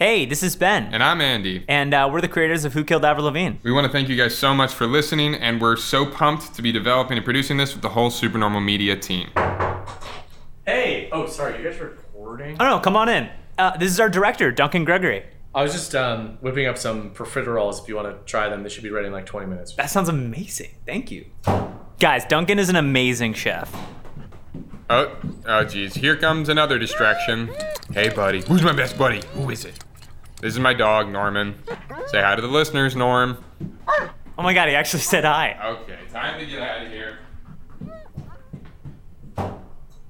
Hey, this is Ben. And I'm Andy. And uh, we're the creators of Who Killed Avril Lavigne. We want to thank you guys so much for listening, and we're so pumped to be developing and producing this with the whole Supernormal Media team. Hey! Oh, sorry, you guys recording? Oh, no, come on in. Uh, this is our director, Duncan Gregory. I was just um, whipping up some profiteroles if you want to try them. They should be ready in like 20 minutes. That sounds amazing. Thank you. Guys, Duncan is an amazing chef. Oh, oh, geez. Here comes another distraction. Hey, buddy. Who's my best buddy? Who is it? This is my dog, Norman. Say hi to the listeners, Norm. Oh my god, he actually said hi. Okay, time to get out of here.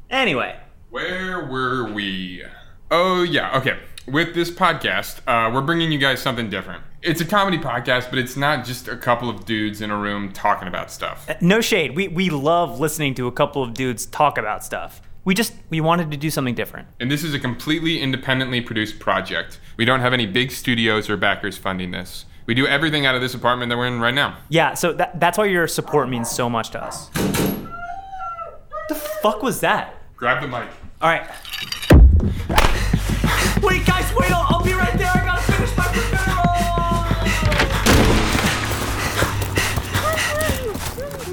Anyway, Where were we? Oh, yeah, okay. With this podcast, uh, we're bringing you guys something different. It's a comedy podcast, but it's not just a couple of dudes in a room talking about stuff. no shade. We, we love listening to a couple of dudes talk about stuff. We just, we wanted to do something different. And this is a completely independently produced project. We don't have any big studios or backers funding this. We do everything out of this apartment that we're in right now. Yeah, so that, that's why your support means so much to us. the fuck was that? Grab the mic. All right. Wait, guys, wait! I'll, I'll be right there. I gotta finish my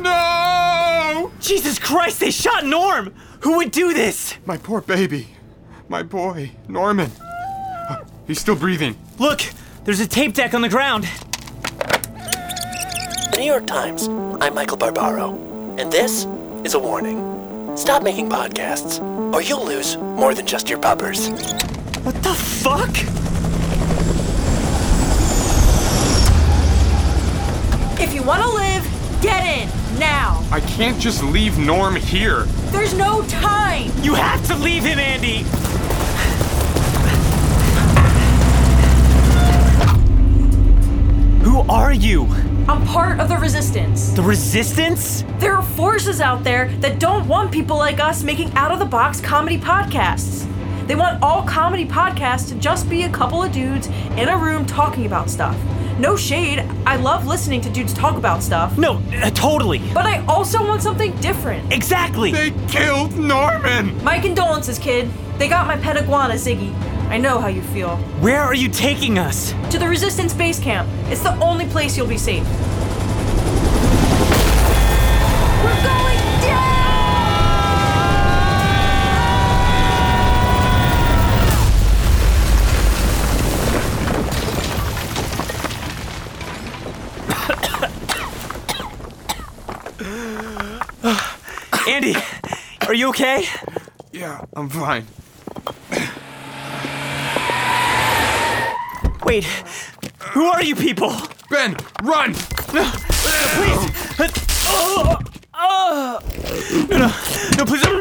No! Jesus Christ! They shot Norm. Who would do this? My poor baby. My boy, Norman. He's still breathing. Look, there's a tape deck on the ground. The New York Times. I'm Michael Barbaro, and this is a warning. Stop making podcasts, or you'll lose more than just your puppers. What the fuck? If you want to live, get in now. I can't just leave Norm here. There's no time. You have to leave him, Andy. Who are you? I'm part of the resistance. The Resistance? There are forces out there that don't want people like us making out of the box comedy podcasts. They want all comedy podcasts to just be a couple of dudes in a room talking about stuff. No shade, I love listening to dudes talk about stuff. No, uh, totally. But I also want something different. Exactly. They killed Norman! My condolences, kid. They got my pet iguana, Ziggy. I know how you feel. Where are you taking us? To the Resistance base camp. It's the only place you'll be safe. Okay? Yeah, I'm fine. Wait, who are you people? Ben, run! Please. Oh, oh. No, no, no, please.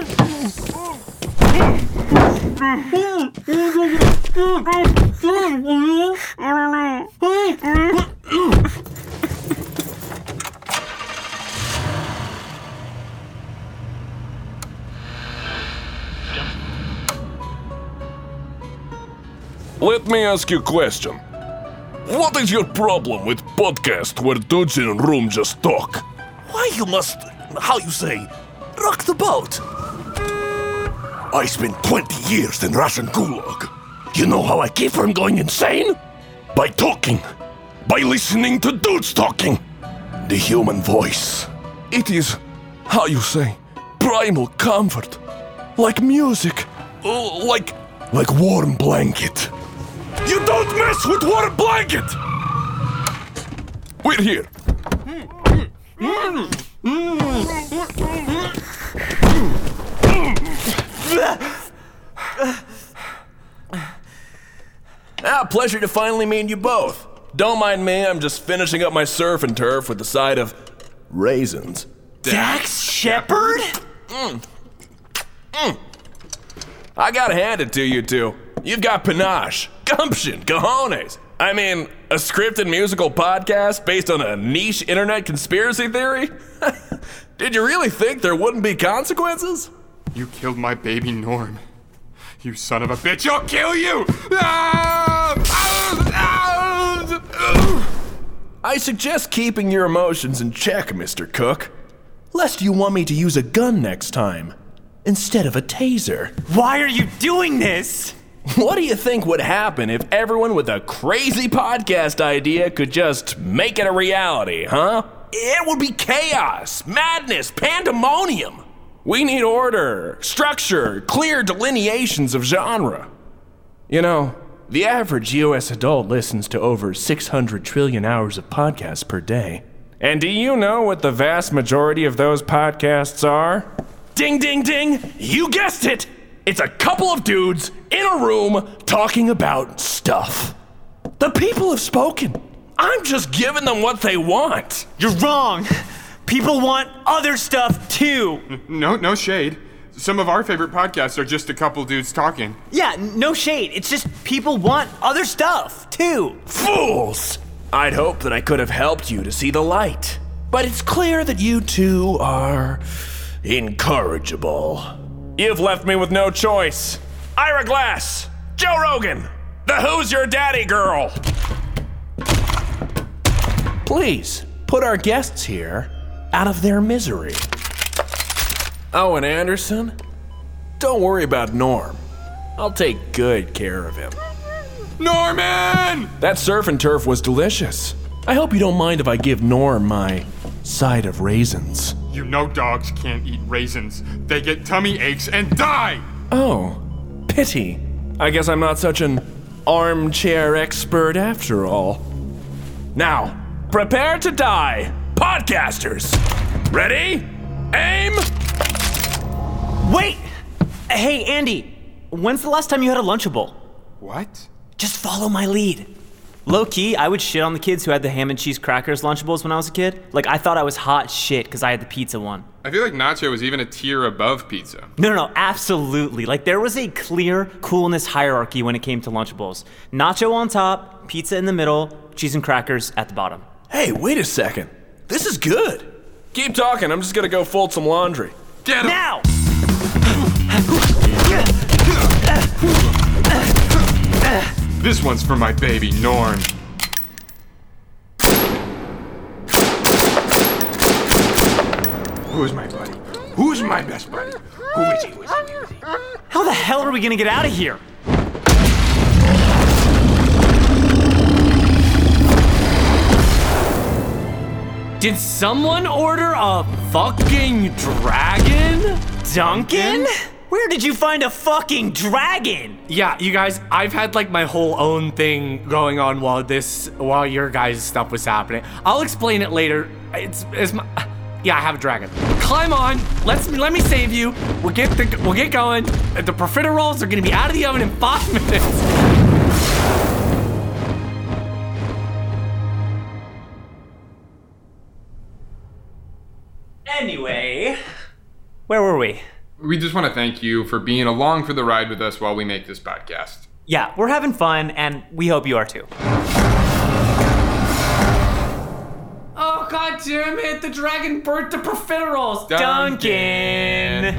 Let me ask you a question. What is your problem with podcast where dudes in a room just talk? Why you must, how you say, rock the boat? I spent 20 years in Russian gulag. You know how I keep from going insane? By talking. By listening to dudes talking. The human voice. It is, how you say, primal comfort. Like music. Like, Like warm blanket. Don't mess with warm blanket! We're here. Ah, pleasure to finally meet you both. Don't mind me, I'm just finishing up my surf and turf with the side of raisins. Dax Shepard? I gotta hand it to you two. You've got panache, gumption, cojones. I mean, a scripted musical podcast based on a niche internet conspiracy theory? Did you really think there wouldn't be consequences? You killed my baby Norm. You son of a bitch, I'll kill you! Ah! Ah! Ah! I suggest keeping your emotions in check, Mr. Cook. Lest you want me to use a gun next time, instead of a taser. Why are you doing this? What do you think would happen if everyone with a crazy podcast idea could just make it a reality, huh? It would be chaos, madness, pandemonium. We need order, structure, clear delineations of genre. You know, the average US adult listens to over 600 trillion hours of podcasts per day. And do you know what the vast majority of those podcasts are? Ding, ding, ding! You guessed it! It's a couple of dudes in a room talking about stuff. The people have spoken. I'm just giving them what they want. You're wrong. People want other stuff too. No, no shade. Some of our favorite podcasts are just a couple dudes talking. Yeah, no shade. It's just people want other stuff too. Fools! I'd hope that I could have helped you to see the light. But it's clear that you two are incorrigible. You've left me with no choice. Ira Glass, Joe Rogan, the Who's Your Daddy girl. Please put our guests here out of their misery. Owen Anderson, don't worry about Norm. I'll take good care of him. Norman! That surf and turf was delicious. I hope you don't mind if I give Norm my side of raisins. You know dogs can't eat raisins. They get tummy aches and die! Oh, pity. I guess I'm not such an armchair expert after all. Now, prepare to die, podcasters. Ready? Aim! Wait! Hey, Andy, when's the last time you had a Lunchable? What? Just follow my lead. Low key, I would shit on the kids who had the ham and cheese crackers Lunchables when I was a kid. Like, I thought I was hot shit because I had the pizza one. I feel like nacho was even a tier above pizza. No, no, no, absolutely. Like, there was a clear coolness hierarchy when it came to Lunchables nacho on top, pizza in the middle, cheese and crackers at the bottom. Hey, wait a second. This is good. Keep talking. I'm just gonna go fold some laundry. Get him! Now! This one's for my baby, Norm. Who's my buddy? Who's my best buddy? Who is he? Who is he? Who is he? How the hell are we gonna get out of here? Did someone order a fucking dragon? Duncan? Where did you find a fucking dragon? Yeah, you guys, I've had like my whole own thing going on while this while your guys' stuff was happening. I'll explain it later. It's it's my yeah, I have a dragon. Climb on. Let's let me save you. We'll get the we'll get going. The profiteroles are gonna be out of the oven in five minutes. Anyway, where were we? We just want to thank you for being along for the ride with us while we make this podcast. Yeah, we're having fun, and we hope you are too. Oh god damn it! The dragon burnt the profiteroles. Duncan!